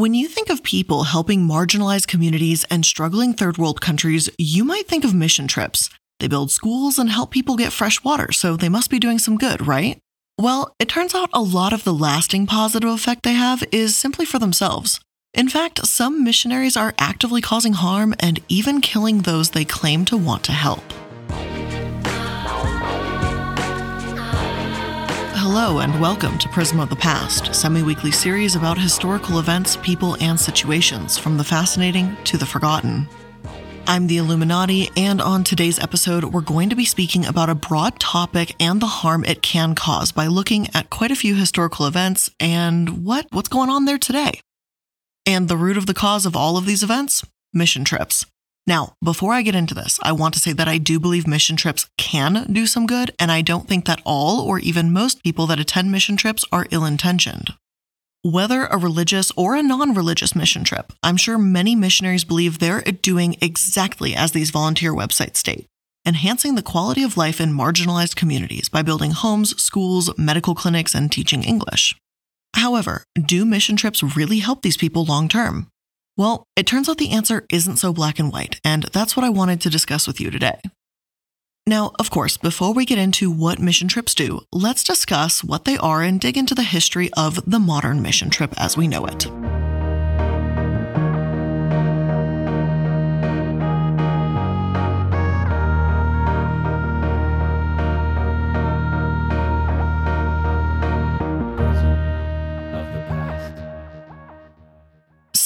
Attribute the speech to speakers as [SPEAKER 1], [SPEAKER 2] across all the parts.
[SPEAKER 1] When you think of people helping marginalized communities and struggling third world countries, you might think of mission trips. They build schools and help people get fresh water, so they must be doing some good, right? Well, it turns out a lot of the lasting positive effect they have is simply for themselves. In fact, some missionaries are actively causing harm and even killing those they claim to want to help. Hello, and welcome to Prism of the Past, semi weekly series about historical events, people, and situations, from the fascinating to the forgotten. I'm the iilluminaughtii, and on today's episode, we're going to be speaking about a broad topic and the harm it can cause by looking at quite a few historical events and what, what's going on there today. And the root of the cause of all of these events? Mission trips. Now, before I get into this, I want to say that I do believe mission trips can do some good, and I don't think that all or even most people that attend mission trips are ill intentioned. Whether a religious or a non religious mission trip, I'm sure many missionaries believe they're doing exactly as these volunteer websites state enhancing the quality of life in marginalized communities by building homes, schools, medical clinics, and teaching English. However, do mission trips really help these people long term? Well, it turns out the answer isn't so black and white, and that's what I wanted to discuss with you today. Now, of course, before we get into what mission trips do, let's discuss what they are and dig into the history of the modern mission trip as we know it.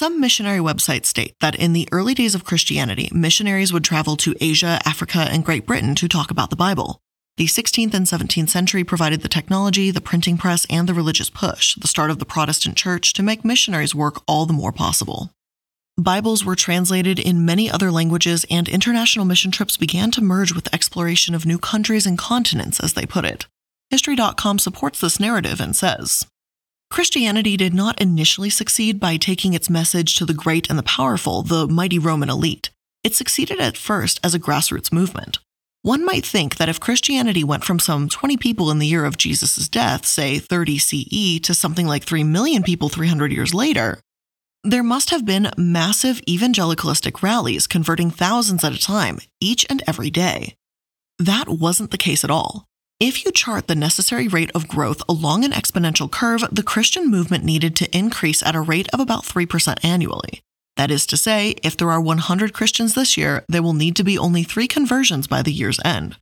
[SPEAKER 1] Some missionary websites state that in the early days of Christianity, missionaries would travel to Asia, Africa, and Great Britain to talk about the Bible. The 16th and 17th century provided the technology, the printing press, and the religious push, the start of the Protestant church, to make missionaries' work all the more possible. Bibles were translated in many other languages, and international mission trips began to merge with exploration of new countries and continents, as they put it. History.com supports this narrative and says Christianity did not initially succeed by taking its message to the great and the powerful, the mighty Roman elite. It succeeded at first as a grassroots movement. One might think that if Christianity went from some 20 people in the year of Jesus' death, say 30 CE, to something like 3 million people 300 years later, there must have been massive evangelicalistic rallies converting thousands at a time, each and every day. That wasn't the case at all. If you chart the necessary rate of growth along an exponential curve, the Christian movement needed to increase at a rate of about 3% annually. That is to say, if there are 100 Christians this year, there will need to be only three conversions by the year's end.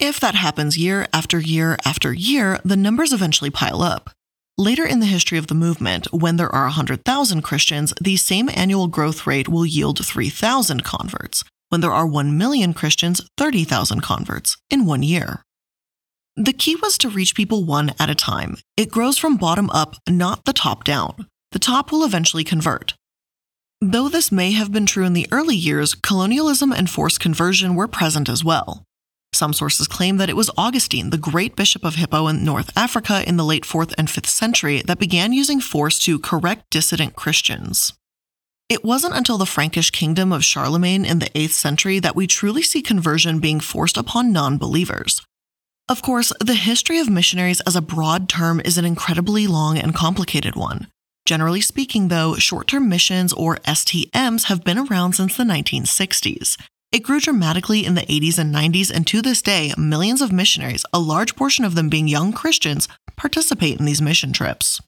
[SPEAKER 1] If that happens year after year after year, the numbers eventually pile up. Later in the history of the movement, when there are 100,000 Christians, the same annual growth rate will yield 3,000 converts. When there are 1 million Christians, 30,000 converts in one year. The key was to reach people one at a time. It grows from bottom up, not the top down. The top will eventually convert. Though this may have been true in the early years, colonialism and forced conversion were present as well. Some sources claim that it was Augustine, the great bishop of Hippo in North Africa in the late 4th and 5th century, that began using force to correct dissident Christians. It wasn't until the Frankish kingdom of Charlemagne in the 8th century that we truly see conversion being forced upon non believers. Of course, the history of missionaries as a broad term is an incredibly long and complicated one. Generally speaking, though, short term missions or STMs have been around since the 1960s. It grew dramatically in the 80s and 90s, and to this day, millions of missionaries, a large portion of them being young Christians, participate in these mission trips.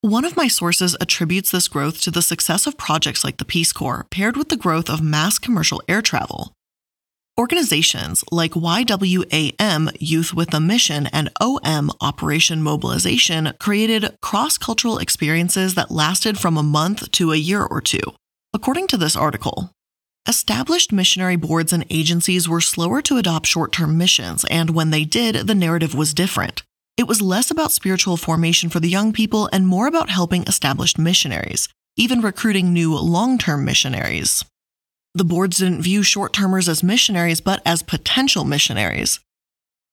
[SPEAKER 1] One of my sources attributes this growth to the success of projects like the Peace Corps, paired with the growth of mass commercial air travel. Organizations like YWAM Youth with a Mission and OM Operation Mobilization created cross cultural experiences that lasted from a month to a year or two. According to this article, established missionary boards and agencies were slower to adopt short term missions, and when they did, the narrative was different. It was less about spiritual formation for the young people and more about helping established missionaries, even recruiting new long term missionaries. The boards didn't view short termers as missionaries, but as potential missionaries.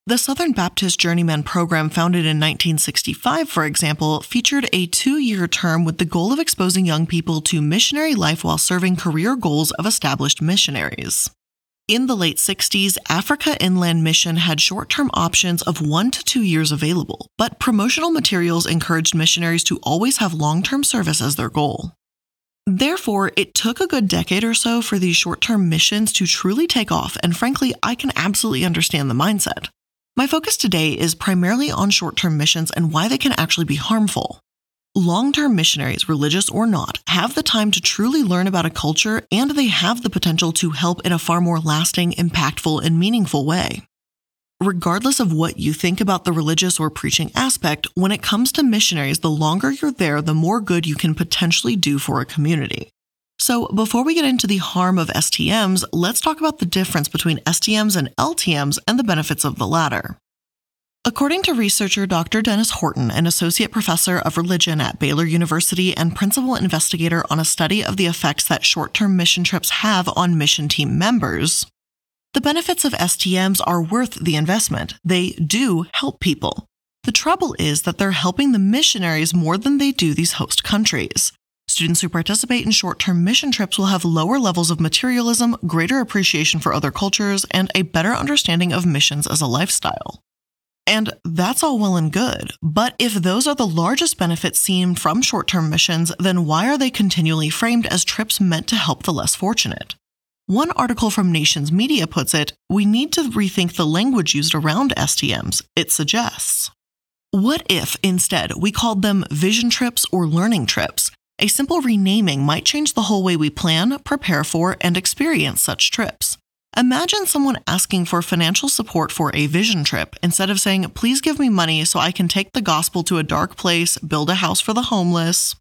[SPEAKER 1] The Southern Baptist Journeyman program, founded in 1965, for example, featured a two year term with the goal of exposing young people to missionary life while serving career goals of established missionaries. In the late 60s, Africa Inland Mission had short term options of one to two years available, but promotional materials encouraged missionaries to always have long term service as their goal. Therefore, it took a good decade or so for these short term missions to truly take off, and frankly, I can absolutely understand the mindset. My focus today is primarily on short term missions and why they can actually be harmful. Long term missionaries, religious or not, have the time to truly learn about a culture and they have the potential to help in a far more lasting, impactful, and meaningful way. Regardless of what you think about the religious or preaching aspect, when it comes to missionaries, the longer you're there, the more good you can potentially do for a community. So, before we get into the harm of STMs, let's talk about the difference between STMs and LTMs and the benefits of the latter. According to researcher Dr. Dennis Horton, an associate professor of religion at Baylor University and principal investigator on a study of the effects that short term mission trips have on mission team members, the benefits of STMs are worth the investment. They do help people. The trouble is that they're helping the missionaries more than they do these host countries. Students who participate in short term mission trips will have lower levels of materialism, greater appreciation for other cultures, and a better understanding of missions as a lifestyle. And that's all well and good. But if those are the largest benefits seen from short term missions, then why are they continually framed as trips meant to help the less fortunate? One article from Nations Media puts it we need to rethink the language used around STMs, it suggests. What if instead we called them vision trips or learning trips? A simple renaming might change the whole way we plan, prepare for, and experience such trips. Imagine someone asking for financial support for a vision trip instead of saying, Please give me money so I can take the gospel to a dark place, build a house for the homeless,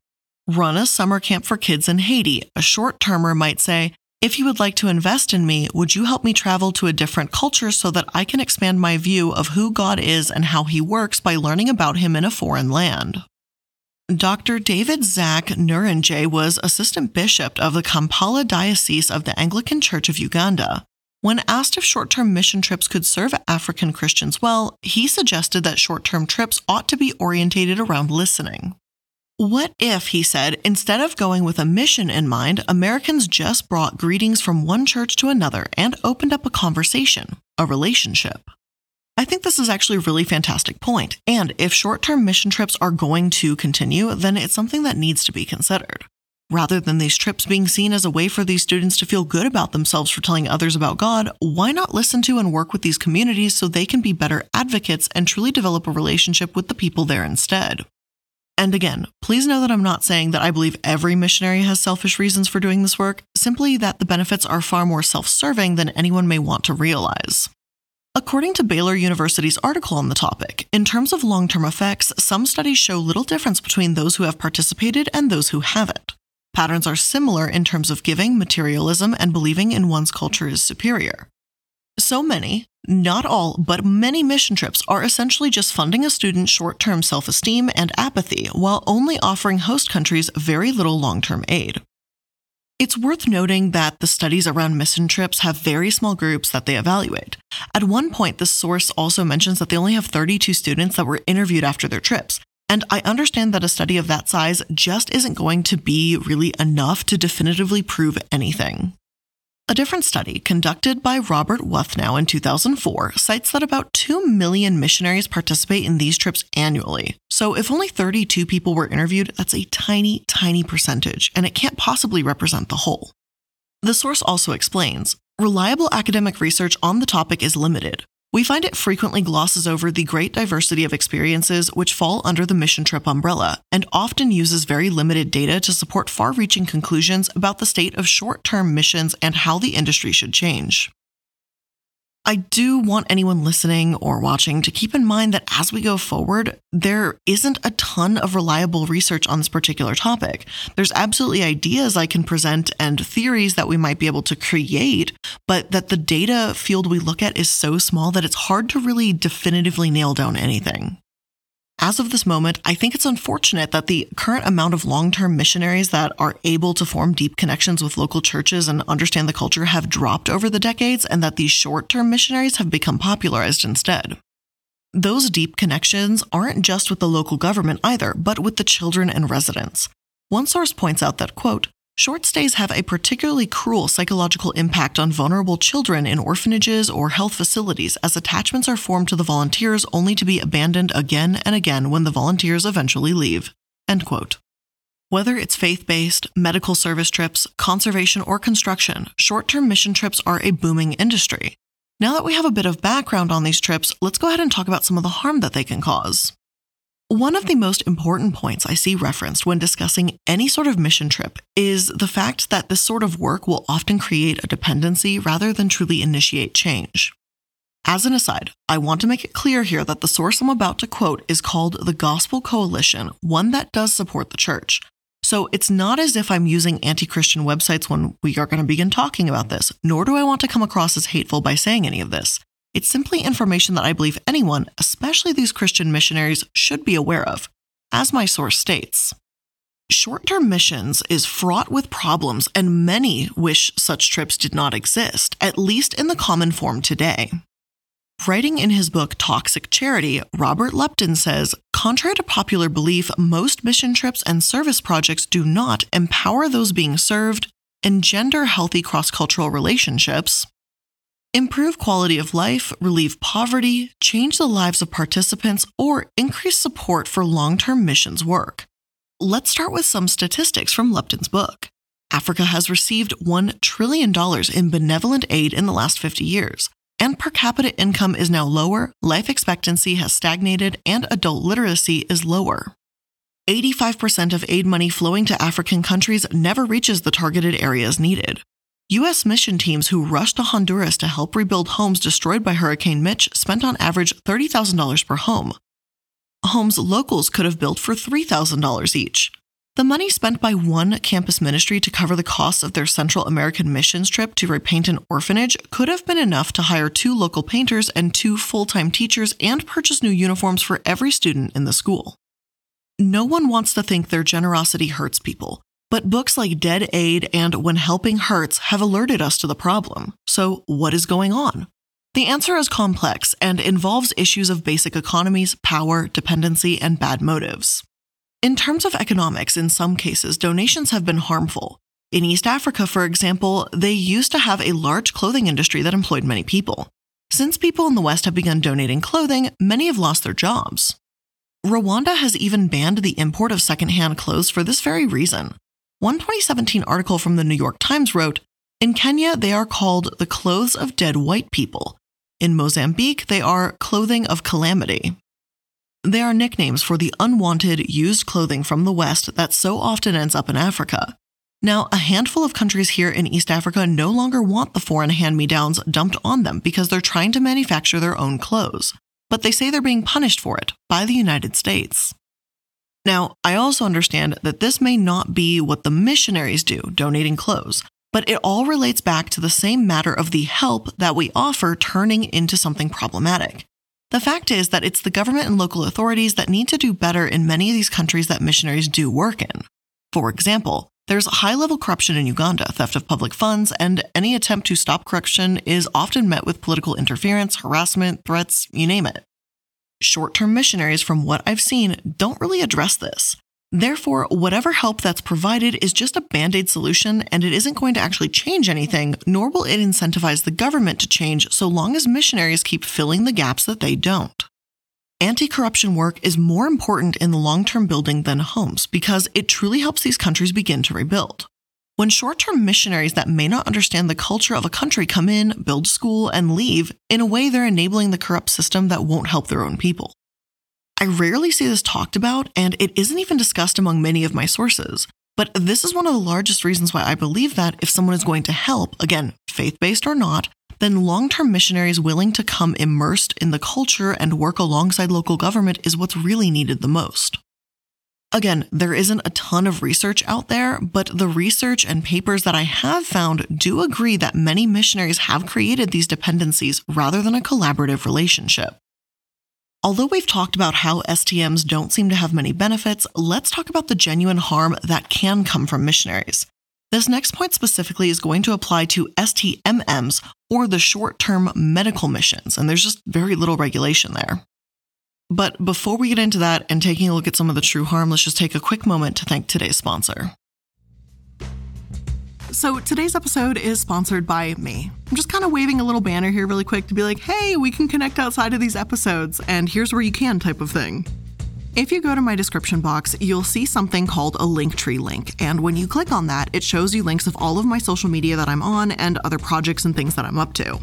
[SPEAKER 1] run a summer camp for kids in Haiti. A short termer might say, if you would like to invest in me, would you help me travel to a different culture so that I can expand my view of who God is and how he works by learning about him in a foreign land? Dr. David Zac Niringiye was assistant bishop of the Kampala Diocese of the Anglican Church of Uganda. When asked if short term mission trips could serve African Christians well, he suggested that short term trips ought to be orientated around listening. What if, he said, instead of going with a mission in mind, Americans just brought greetings from one church to another and opened up a conversation, a relationship? I think this is actually a really fantastic point, and if short term mission trips are going to continue, then it's something that needs to be considered. Rather than these trips being seen as a way for these students to feel good about themselves for telling others about God, why not listen to and work with these communities so they can be better advocates and truly develop a relationship with the people there instead? And again, please know that I'm not saying that I believe every missionary has selfish reasons for doing this work, simply that the benefits are far more self serving than anyone may want to realize. According to Baylor University's article on the topic, in terms of long term effects, some studies show little difference between those who have participated and those who haven't. Patterns are similar in terms of giving, materialism, and believing in one's culture is superior. So many, not all, but many mission trips are essentially just funding a student's short term self esteem and apathy while only offering host countries very little long term aid. It's worth noting that the studies around mission trips have very small groups that they evaluate. At one point, the source also mentions that they only have 32 students that were interviewed after their trips. And I understand that a study of that size just isn't going to be really enough to definitively prove anything. A different study conducted by Robert Wuthnow in 2004 cites that about 2 million missionaries participate in these trips annually. So if only 32 people were interviewed, that's a tiny, tiny percentage, and it can't possibly represent the whole. The source also explains reliable academic research on the topic is limited, we find it frequently glosses over the great diversity of experiences which fall under the mission trip umbrella and often uses very limited data to support far reaching conclusions about the state of short term missions and how the industry should change. I do want anyone listening or watching to keep in mind that as we go forward, there isn't a ton of reliable research on this particular topic. There's absolutely ideas I can present and theories that we might be able to create, but that the data field we look at is so small that it's hard to really definitively nail down anything. As of this moment, I think it's unfortunate that the current amount of long term missionaries that are able to form deep connections with local churches and understand the culture have dropped over the decades, and that these short term missionaries have become popularized instead. Those deep connections aren't just with the local government either, but with the children and residents. One source points out that, quote, Short stays have a particularly cruel psychological impact on vulnerable children in orphanages or health facilities as attachments are formed to the volunteers only to be abandoned again and again when the volunteers eventually leave. Whether it's faith based, medical service trips, conservation, or construction, short term mission trips are a booming industry. Now that we have a bit of background on these trips, let's go ahead and talk about some of the harm that they can cause. One of the most important points I see referenced when discussing any sort of mission trip is the fact that this sort of work will often create a dependency rather than truly initiate change. As an aside, I want to make it clear here that the source I'm about to quote is called the Gospel Coalition, one that does support the church. So it's not as if I'm using anti Christian websites when we are going to begin talking about this, nor do I want to come across as hateful by saying any of this. It's simply information that I believe anyone, especially these Christian missionaries, should be aware of, as my source states. Short term missions is fraught with problems, and many wish such trips did not exist, at least in the common form today. Writing in his book Toxic Charity, Robert Lupton says Contrary to popular belief, most mission trips and service projects do not empower those being served, engender healthy cross cultural relationships, improve quality of life, relieve poverty, change the lives of participants, or increase support for long term missions work. Let's start with some statistics from Lupton's book. Africa has received $1 trillion in benevolent aid in the last 50 years, and per capita income is now lower, life expectancy has stagnated, and adult literacy is lower. 85% of aid money flowing to African countries never reaches the targeted areas needed, U.S. mission teams who rushed to Honduras to help rebuild homes destroyed by Hurricane Mitch spent on average $30,000 per home. Homes locals could have built for $3,000 each. The money spent by one campus ministry to cover the costs of their Central American missions trip to repaint an orphanage could have been enough to hire two local painters and two full time teachers and purchase new uniforms for every student in the school. No one wants to think their generosity hurts people, but books like Dead Aid and When Helping Hurts have alerted us to the problem. So, what is going on? The answer is complex and involves issues of basic economies, power, dependency, and bad motives. In terms of economics, in some cases, donations have been harmful. In East Africa, for example, they used to have a large clothing industry that employed many people. Since people in the West have begun donating clothing, many have lost their jobs. Rwanda has even banned the import of secondhand clothes for this very reason. One 2017 article from the New York Times wrote In Kenya, they are called the clothes of dead white people. In Mozambique, they are clothing of calamity. They are nicknames for the unwanted, used clothing from the West that so often ends up in Africa. Now, a handful of countries here in East Africa no longer want the foreign hand me downs dumped on them because they're trying to manufacture their own clothes. But they say they're being punished for it by the United States. Now, I also understand that this may not be what the missionaries do, donating clothes, but it all relates back to the same matter of the help that we offer turning into something problematic. The fact is that it's the government and local authorities that need to do better in many of these countries that missionaries do work in. For example, there's high level corruption in Uganda, theft of public funds, and any attempt to stop corruption is often met with political interference, harassment, threats, you name it short term missionaries, from what I've seen, don't really address this. Therefore, whatever help that's provided is just a band aid solution and it isn't going to actually change anything, nor will it incentivize the government to change so long as missionaries keep filling the gaps that they don't. Anti corruption work is more important in the long term building than homes because it truly helps these countries begin to rebuild. When short term missionaries that may not understand the culture of a country come in, build school, and leave, in a way they're enabling the corrupt system that won't help their own people. I rarely see this talked about, and it isn't even discussed among many of my sources. But this is one of the largest reasons why I believe that if someone is going to help, again, faith based or not, then long term missionaries willing to come immersed in the culture and work alongside local government is what's really needed the most. Again, there isn't a ton of research out there, but the research and papers that I have found do agree that many missionaries have created these dependencies rather than a collaborative relationship. Although we've talked about how STMs don't seem to have many benefits, let's talk about the genuine harm that can come from missionaries. This next point specifically is going to apply to STMMs or the short term medical missions, and there's just very little regulation there. But before we get into that and taking a look at some of the true harm, let's just take a quick moment to thank today's sponsor. so today's episode is sponsored by me. I'm just kind of waving a little banner here really quick to be like, hey, we can connect outside of these episodes, and here's where you can type of thing. If you go to my description box, you'll see something called a Linktree link, and when you click on that, it shows you links of all of my social media that I'm on and other projects and things that I'm up to.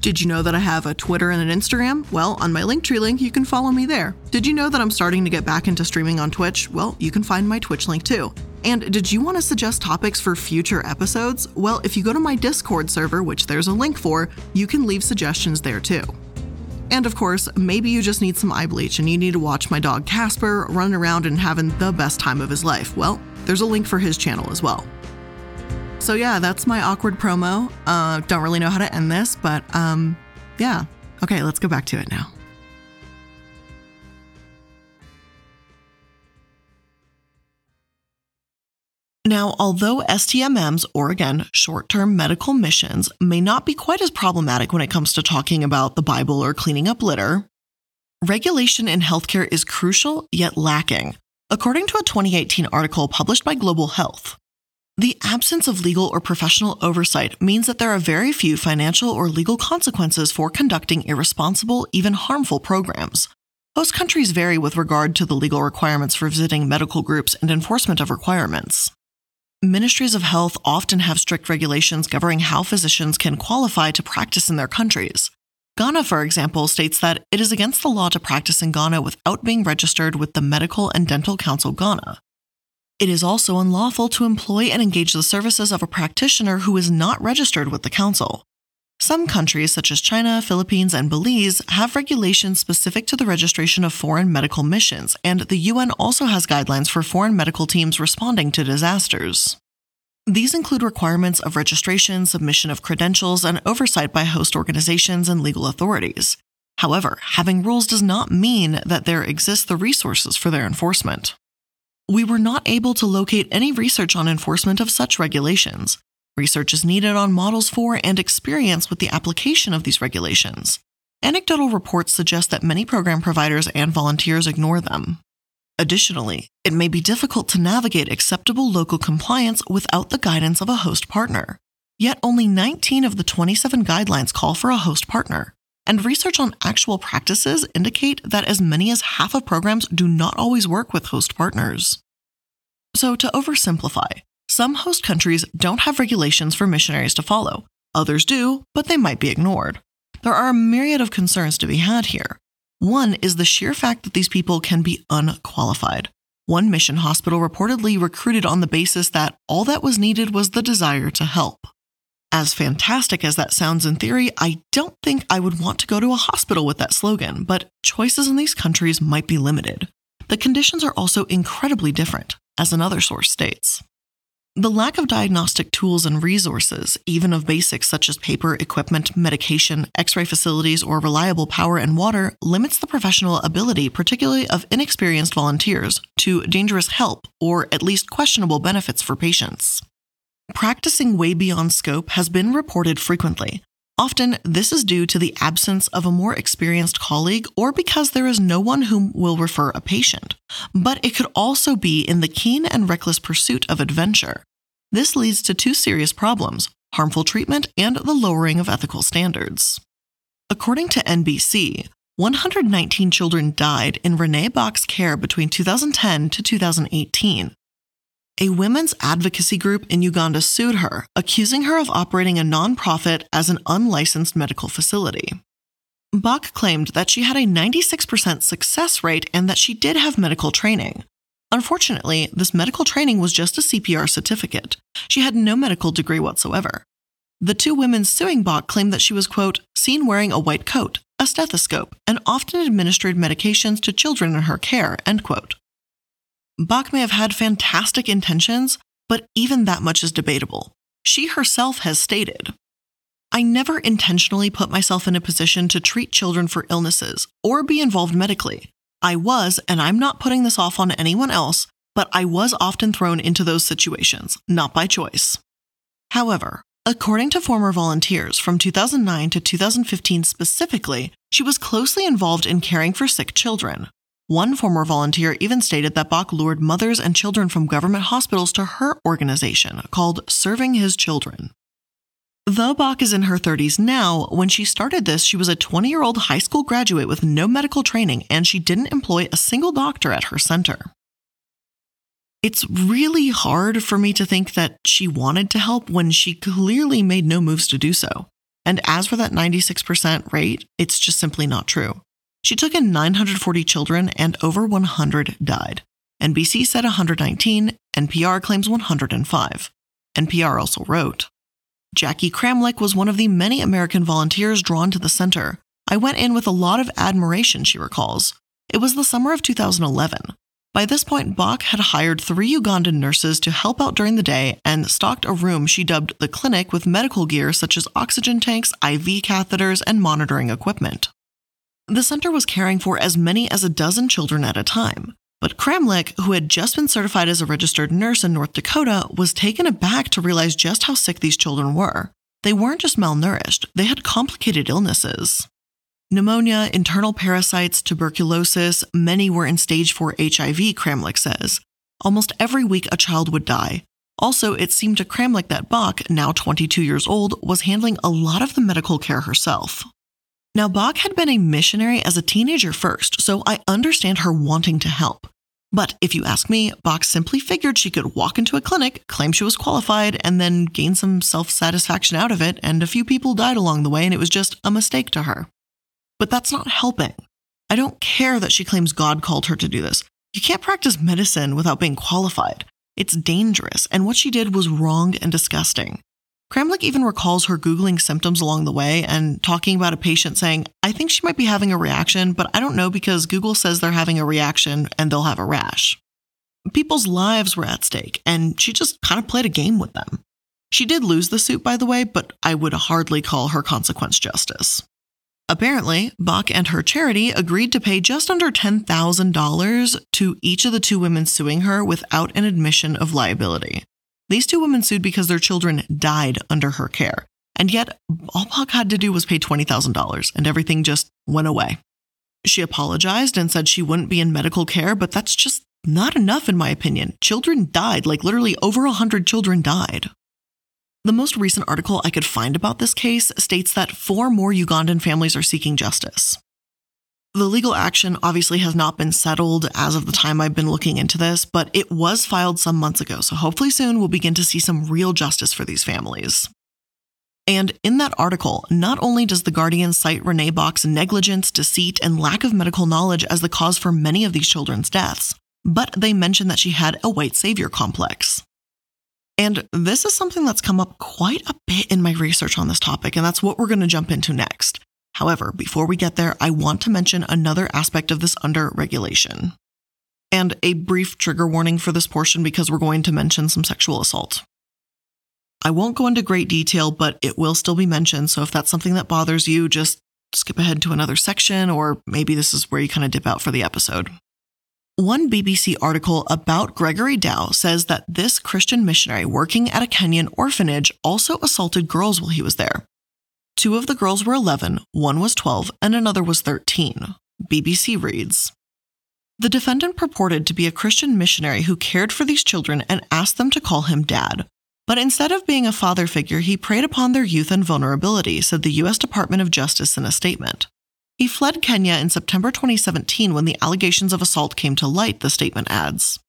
[SPEAKER 1] Did you know that I have a Twitter and an Instagram? Well, on my Linktree link, you can follow me there. Did you know that I'm starting to get back into streaming on Twitch? Well, you can find my Twitch link too. And did you want to suggest topics for future episodes? Well, if you go to my Discord server, which there's a link for, you can leave suggestions there too. And of course, maybe you just need some eye bleach and you need to watch my dog Casper run around and having the best time of his life. Well, there's a link for his channel as well. So yeah, that's my awkward promo. Uh, don't really know how to end this, but um, yeah. Okay, let's go back to it now. Now, although STMMs, or again, short term medical missions, may not be quite as problematic when it comes to talking about the Bible or cleaning up litter, regulation in healthcare is crucial yet lacking, according to a 2018 article published by Global Health. The absence of legal or professional oversight means that there are very few financial or legal consequences for conducting irresponsible, even harmful programs. Most countries vary with regard to the legal requirements for visiting medical groups and enforcement of requirements. Ministries of health often have strict regulations governing how physicians can qualify to practice in their countries. Ghana, for example, states that it is against the law to practice in Ghana without being registered with the Medical and Dental Council Ghana. It is also unlawful to employ and engage the services of a practitioner who is not registered with the council. Some countries, such as China, Philippines, and Belize, have regulations specific to the registration of foreign medical missions, and the UN also has guidelines for foreign medical teams responding to disasters. These include requirements of registration, submission of credentials, and oversight by host organizations and legal authorities. However, having rules does not mean that there exist the resources for their enforcement. We were not able to locate any research on enforcement of such regulations, Research is needed on models for and experience with the application of these regulations. Anecdotal reports suggest that many program providers and volunteers ignore them. Additionally, it may be difficult to navigate acceptable local compliance without the guidance of a host partner. Yet only 19 of the 27 guidelines call for a host partner, and research on actual practices indicate that as many as half of programs do not always work with host partners. So, to oversimplify, some host countries don't have regulations for missionaries to follow. Others do, but they might be ignored. There are a myriad of concerns to be had here. One is the sheer fact that these people can be unqualified. One mission hospital reportedly recruited on the basis that all that was needed was the desire to help. As fantastic as that sounds in theory, I don't think I would want to go to a hospital with that slogan, but choices in these countries might be limited. The conditions are also incredibly different, as another source states. The lack of diagnostic tools and resources, even of basics such as paper, equipment, medication, x ray facilities, or reliable power and water, limits the professional ability, particularly of inexperienced volunteers, to dangerous help or at least questionable benefits for patients. Practicing way beyond scope has been reported frequently. Often, this is due to the absence of a more experienced colleague or because there is no one whom will refer a patient. But it could also be in the keen and reckless pursuit of adventure. This leads to two serious problems harmful treatment and the lowering of ethical standards. According to NBC, 119 children died in Renee Bach's care between 2010 to 2018. A women's advocacy group in Uganda sued her, accusing her of operating a nonprofit as an unlicensed medical facility. Bach claimed that she had a 96% success rate and that she did have medical training, Unfortunately, this medical training was just a CPR certificate. She had no medical degree whatsoever. The two women suing Bach claimed that she was, quote, seen wearing a white coat, a stethoscope, and often administered medications to children in her care, end quote. Bach may have had fantastic intentions, but even that much is debatable. She herself has stated, I never intentionally put myself in a position to treat children for illnesses or be involved medically. I was, and I'm not putting this off on anyone else, but I was often thrown into those situations, not by choice. However, according to former volunteers from 2009 to 2015 specifically, she was closely involved in caring for sick children. One former volunteer even stated that Bach lured mothers and children from government hospitals to her organization called Serving His Children. Though Bach is in her 30s now, when she started this, she was a 20 year old high school graduate with no medical training and she didn't employ a single doctor at her center. It's really hard for me to think that she wanted to help when she clearly made no moves to do so. And as for that 96% rate, it's just simply not true. She took in 940 children and over 100 died. NBC said 119, NPR claims 105. NPR also wrote, Jackie Kramlich was one of the many American volunteers drawn to the center. I went in with a lot of admiration, she recalls. It was the summer of 2011. By this point, Bach had hired three Ugandan nurses to help out during the day and stocked a room she dubbed the clinic with medical gear such as oxygen tanks, IV catheters, and monitoring equipment. The center was caring for as many as a dozen children at a time. But Kramlich, who had just been certified as a registered nurse in North Dakota, was taken aback to realize just how sick these children were. They weren't just malnourished, they had complicated illnesses. Pneumonia, internal parasites, tuberculosis, many were in stage 4 HIV, Kramlich says. Almost every week a child would die. Also, it seemed to Kramlich that Bach, now 22 years old, was handling a lot of the medical care herself. Now, Bach had been a missionary as a teenager first, so I understand her wanting to help. But if you ask me, Bach simply figured she could walk into a clinic, claim she was qualified, and then gain some self satisfaction out of it, and a few people died along the way, and it was just a mistake to her. But that's not helping. I don't care that she claims God called her to do this. You can't practice medicine without being qualified. It's dangerous, and what she did was wrong and disgusting. Kramlich even recalls her Googling symptoms along the way and talking about a patient saying, I think she might be having a reaction, but I don't know because Google says they're having a reaction and they'll have a rash. People's lives were at stake, and she just kind of played a game with them. She did lose the suit, by the way, but I would hardly call her consequence justice. Apparently, Bach and her charity agreed to pay just under $10,000 to each of the two women suing her without an admission of liability. These two women sued because their children died under her care. And yet, all Bach had to do was pay $20,000 and everything just went away. She apologized and said she wouldn't be in medical care, but that's just not enough, in my opinion. Children died, like literally over 100 children died. The most recent article I could find about this case states that four more Ugandan families are seeking justice. The legal action obviously has not been settled as of the time I've been looking into this, but it was filed some months ago, so hopefully soon we'll begin to see some real justice for these families. And in that article, not only does The Guardian cite Renee Bach's negligence, deceit, and lack of medical knowledge as the cause for many of these children's deaths, but they mention that she had a white savior complex. And this is something that's come up quite a bit in my research on this topic, and that's what we're going to jump into next. However, before we get there, I want to mention another aspect of this under regulation. And a brief trigger warning for this portion because we're going to mention some sexual assault. I won't go into great detail, but it will still be mentioned. So if that's something that bothers you, just skip ahead to another section, or maybe this is where you kind of dip out for the episode. One BBC article about Gregory Dow says that this Christian missionary working at a Kenyan orphanage also assaulted girls while he was there. Two of the girls were 11, one was 12, and another was 13. BBC reads The defendant purported to be a Christian missionary who cared for these children and asked them to call him dad. But instead of being a father figure, he preyed upon their youth and vulnerability, said the U.S. Department of Justice in a statement. He fled Kenya in September 2017 when the allegations of assault came to light, the statement adds.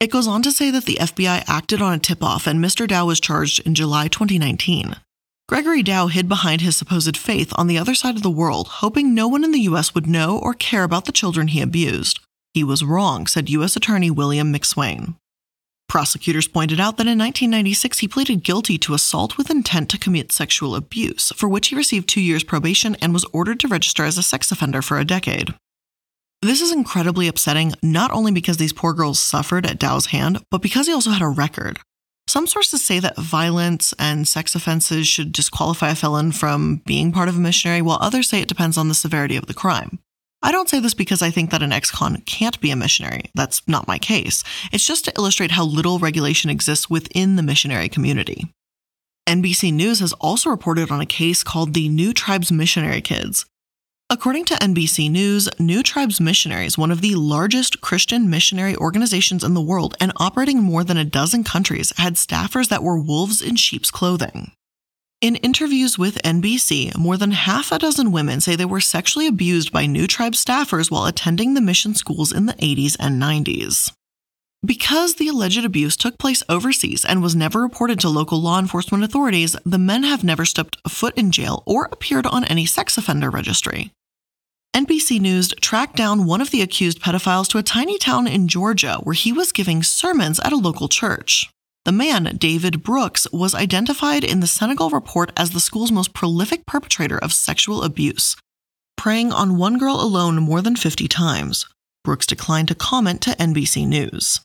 [SPEAKER 1] It goes on to say that the FBI acted on a tip off and Mr. Dow was charged in July 2019. Gregory Dow hid behind his supposed faith on the other side of the world, hoping no one in the U.S. would know or care about the children he abused. He was wrong, said U.S. Attorney William McSwain. Prosecutors pointed out that in 1996 he pleaded guilty to assault with intent to commit sexual abuse, for which he received two years probation and was ordered to register as a sex offender for a decade. This is incredibly upsetting, not only because these poor girls suffered at Dow's hand, but because he also had a record. Some sources say that violence and sex offenses should disqualify a felon from being part of a missionary, while others say it depends on the severity of the crime. I don't say this because I think that an ex con can't be a missionary. That's not my case. It's just to illustrate how little regulation exists within the missionary community. NBC News has also reported on a case called the New Tribes Missionary Kids. According to NBC News, New Tribes Missionaries, one of the largest Christian missionary organizations in the world and operating in more than a dozen countries, had staffers that were wolves in sheep's clothing. In interviews with NBC, more than half a dozen women say they were sexually abused by New Tribe staffers while attending the mission schools in the 80s and 90s. Because the alleged abuse took place overseas and was never reported to local law enforcement authorities, the men have never stepped a foot in jail or appeared on any sex offender registry. NBC News tracked down one of the accused pedophiles to a tiny town in Georgia where he was giving sermons at a local church. The man, David Brooks, was identified in the Senegal report as the school's most prolific perpetrator of sexual abuse, preying on one girl alone more than 50 times. Brooks declined to comment to NBC News.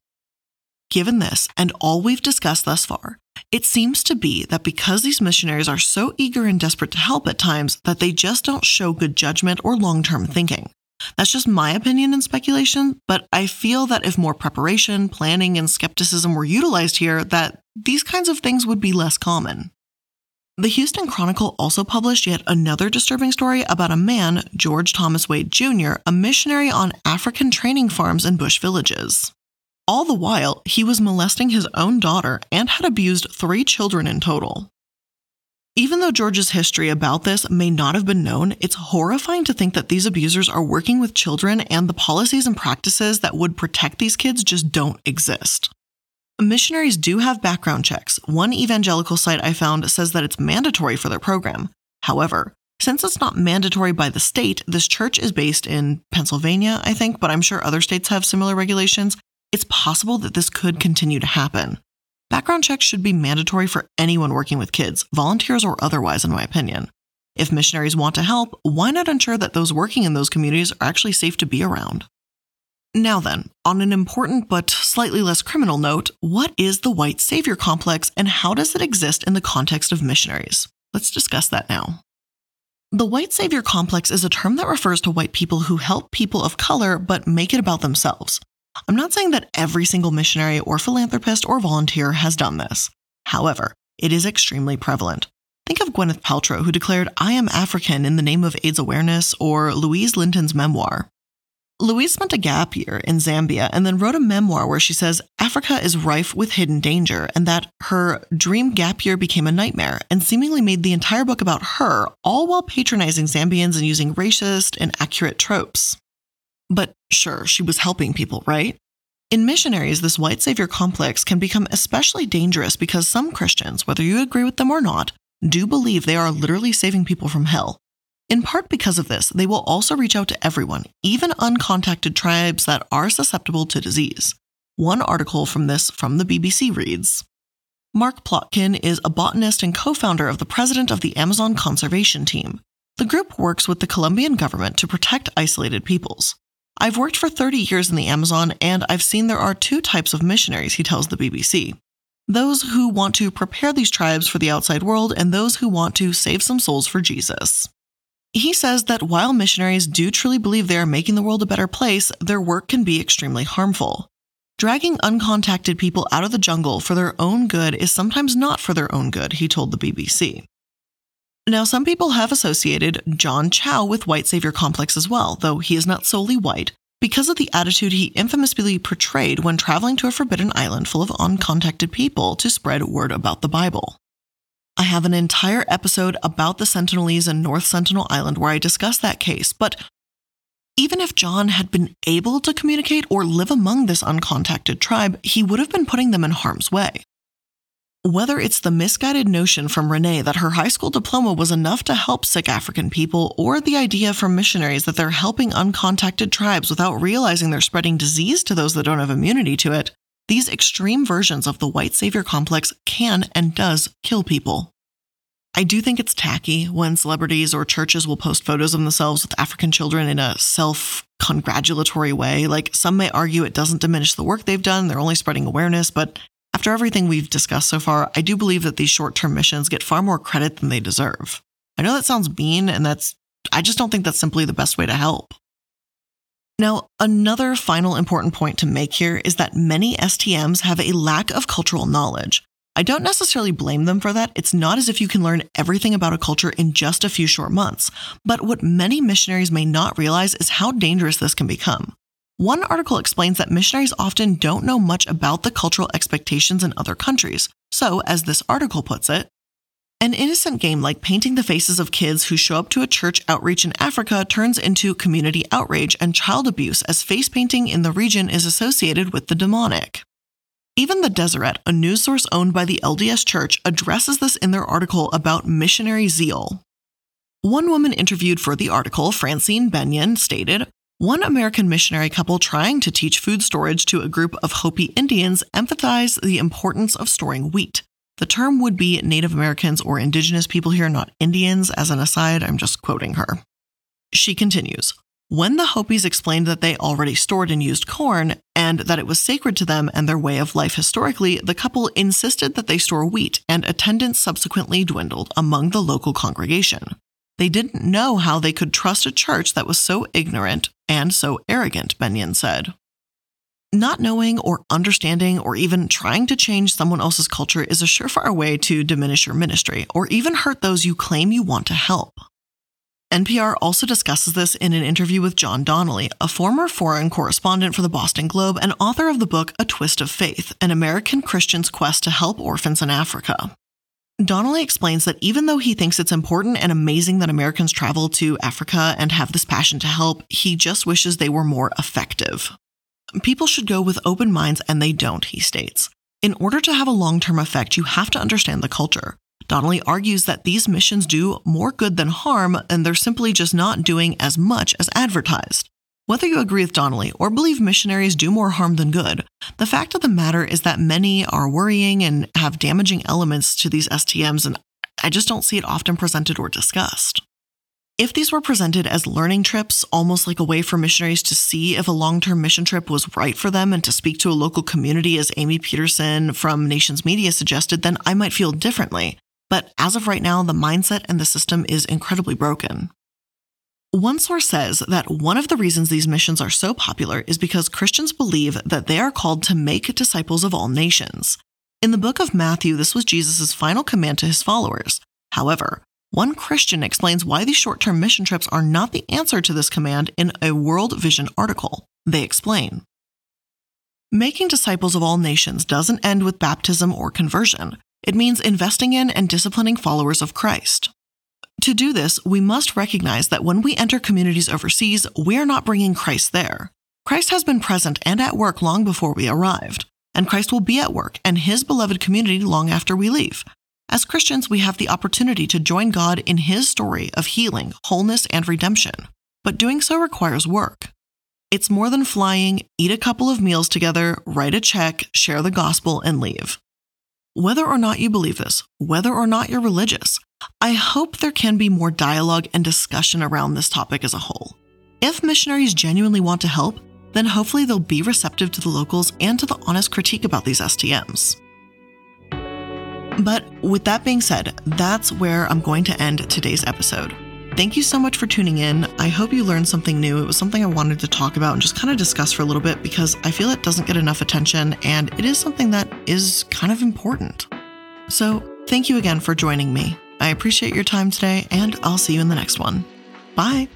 [SPEAKER 1] Given this and all we've discussed thus far, it seems to be that because these missionaries are so eager and desperate to help at times that they just don't show good judgment or long-term thinking. That's just my opinion and speculation, but I feel that if more preparation, planning, and skepticism were utilized here, that these kinds of things would be less common. The Houston Chronicle also published yet another disturbing story about a man, George Thomas Wade Jr., a missionary on African training farms in bush villages. All the while, he was molesting his own daughter and had abused three children in total. Even though George's history about this may not have been known, it's horrifying to think that these abusers are working with children and the policies and practices that would protect these kids just don't exist. Missionaries do have background checks. One evangelical site I found says that it's mandatory for their program. However, since it's not mandatory by the state, this church is based in Pennsylvania, I think, but I'm sure other states have similar regulations. It's possible that this could continue to happen. Background checks should be mandatory for anyone working with kids, volunteers or otherwise, in my opinion. If missionaries want to help, why not ensure that those working in those communities are actually safe to be around? Now then, on an important but slightly less criminal note, what is the white savior complex and how does it exist in the context of missionaries? Let's discuss that now. The white savior complex is a term that refers to white people who help people of color but make it about themselves. I'm not saying that every single missionary or philanthropist or volunteer has done this. However, it is extremely prevalent. Think of Gwyneth Paltrow, who declared, I am African in the name of AIDS awareness, or Louise Linton's memoir. Louise spent a gap year in Zambia and then wrote a memoir where she says Africa is rife with hidden danger and that her dream gap year became a nightmare and seemingly made the entire book about her, all while patronizing Zambians and using racist, and inaccurate tropes. But sure, she was helping people, right? In missionaries, this white savior complex can become especially dangerous because some Christians, whether you agree with them or not, do believe they are literally saving people from hell. In part because of this, they will also reach out to everyone, even uncontacted tribes that are susceptible to disease. One article from this from the BBC reads Mark Plotkin is a botanist and co founder of the president of the Amazon Conservation Team. The group works with the Colombian government to protect isolated peoples. I've worked for 30 years in the Amazon and I've seen there are two types of missionaries, he tells the BBC. Those who want to prepare these tribes for the outside world and those who want to save some souls for Jesus. He says that while missionaries do truly believe they are making the world a better place, their work can be extremely harmful. Dragging uncontacted people out of the jungle for their own good is sometimes not for their own good, he told the BBC. Now, some people have associated John Chau with white savior complex as well, though he is not solely white, because of the attitude he infamously portrayed when traveling to a forbidden island full of uncontacted people to spread word about the Bible. I have an entire episode about the Sentinelese in North Sentinel Island where I discuss that case, but even if John had been able to communicate or live among this uncontacted tribe, he would have been putting them in harm's way. Whether it's the misguided notion from Renee that her high school diploma was enough to help sick African people, or the idea from missionaries that they're helping uncontacted tribes without realizing they're spreading disease to those that don't have immunity to it, these extreme versions of the white savior complex can and does kill people. I do think it's tacky when celebrities or churches will post photos of themselves with African children in a self congratulatory way. Like some may argue it doesn't diminish the work they've done, they're only spreading awareness, but after everything we've discussed so far, I do believe that these short term missions get far more credit than they deserve. I know that sounds mean, and that's, I just don't think that's simply the best way to help. Now, another final important point to make here is that many STMs have a lack of cultural knowledge. I don't necessarily blame them for that. It's not as if you can learn everything about a culture in just a few short months. But what many missionaries may not realize is how dangerous this can become. One article explains that missionaries often don't know much about the cultural expectations in other countries. So, as this article puts it, an innocent game like painting the faces of kids who show up to a church outreach in Africa turns into community outrage and child abuse as face painting in the region is associated with the demonic. Even the Deseret, a news source owned by the LDS Church, addresses this in their article about missionary zeal. One woman interviewed for the article, Francine Benyon, stated One American missionary couple trying to teach food storage to a group of Hopi Indians emphasized the importance of storing wheat. The term would be Native Americans or Indigenous people here, not Indians. As an aside, I'm just quoting her. She continues When the Hopis explained that they already stored and used corn and that it was sacred to them and their way of life historically, the couple insisted that they store wheat, and attendance subsequently dwindled among the local congregation. They didn't know how they could trust a church that was so ignorant and so arrogant, Benyon said. Not knowing or understanding or even trying to change someone else's culture is a surefire way to diminish your ministry or even hurt those you claim you want to help. NPR also discusses this in an interview with John Donnelly, a former foreign correspondent for the Boston Globe and author of the book A Twist of Faith An American Christian's Quest to Help Orphans in Africa. Donnelly explains that even though he thinks it's important and amazing that Americans travel to Africa and have this passion to help, he just wishes they were more effective. People should go with open minds, and they don't, he states. In order to have a long term effect, you have to understand the culture. Donnelly argues that these missions do more good than harm, and they're simply just not doing as much as advertised. Whether you agree with Donnelly or believe missionaries do more harm than good, the fact of the matter is that many are worrying and have damaging elements to these STMs, and I just don't see it often presented or discussed. If these were presented as learning trips, almost like a way for missionaries to see if a long term mission trip was right for them and to speak to a local community, as Amy Peterson from Nations Media suggested, then I might feel differently. But as of right now, the mindset and the system is incredibly broken. One source says that one of the reasons these missions are so popular is because Christians believe that they are called to make disciples of all nations. In the book of Matthew, this was Jesus' final command to his followers. However, one Christian explains why these short term mission trips are not the answer to this command in a World Vision article. They explain Making disciples of all nations doesn't end with baptism or conversion, it means investing in and disciplining followers of Christ. To do this, we must recognize that when we enter communities overseas, we are not bringing Christ there. Christ has been present and at work long before we arrived, and Christ will be at work and his beloved community long after we leave. As Christians, we have the opportunity to join God in His story of healing, wholeness, and redemption. But doing so requires work. It's more than flying, eat a couple of meals together, write a check, share the gospel, and leave. Whether or not you believe this, whether or not you're religious, I hope there can be more dialogue and discussion around this topic as a whole. If missionaries genuinely want to help, then hopefully they'll be receptive to the locals and to the honest critique about these STMs. But with that being said, that's where I'm going to end today's episode. Thank you so much for tuning in. I hope you learned something new. It was something I wanted to talk about and just kind of discuss for a little bit because I feel it doesn't get enough attention and it is something that is kind of important. So, thank you again for joining me. I appreciate your time today and I'll see you in the next one. Bye.